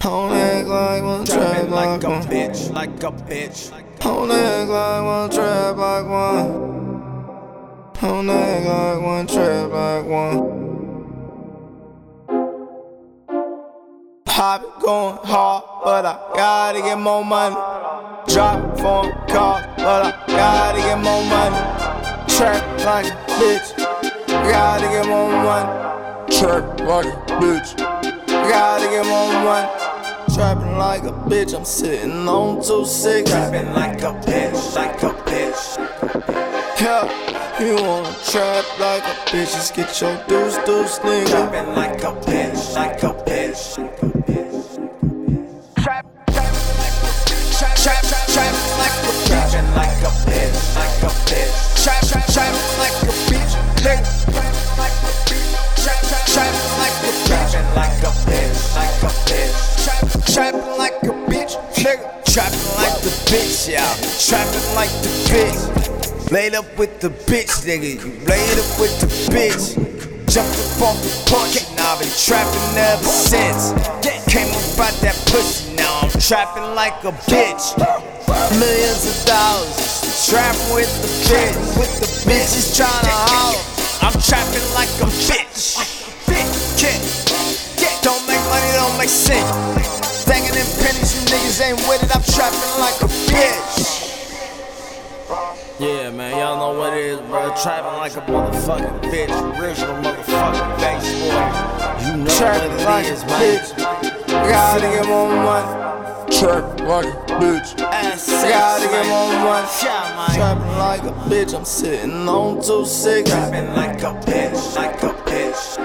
Don't act like one trap like like a one. bitch, like a bitch. Don't act like one trap like one. Don't act like one trap like one. Pop it going hard, but I gotta get more money. Drop phone call, but I gotta get more money. Trap like a bitch, gotta get more money. Trap like a bitch, gotta get more money. Trapping like a bitch, I'm sitting on two six. Trapping like a bitch, like a bitch. Yeah, you wanna trap like a bitch, just get your deuce deuce nigga. Trapping like a bitch, like a bitch. Trap, trap, trap, trap, trap, like a trapping like a bitch, like a bitch. Trap, trap, trap, like a bitch, nigga. Trapping like a bitch, nigga. Trapping like the bitch, yeah. Trapping like the bitch. Laid up with the bitch, nigga. You laid up with the bitch. Jumped up off the porch, and I've been trapping ever since. Came up out that pussy, now I'm trapping like a bitch. Millions of dollars, trapping with the bitch. With the bitches trying to holler. I'm trapping like a bitch. Kid, don't make money, don't make sense. Thinking in pennies, you niggas ain't with it. I'm trapping like a bitch. Yeah, man, y'all know what it is, bro. Trapping like a motherfucking bitch. Original motherfucking bass boy. You know Trapping what like it a is, man. bitch, gotta get more money. Trapping like a bitch, Ass gotta get man. more money. Yeah, man. Trapping like a bitch, I'm sitting on two six. Trapping like a bitch, like a bitch.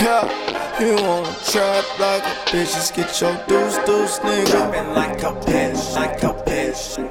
Yeah, you wanna trap like a bitch, just get your deuce deuce nigga. Trapping like a bitch, like a bitch.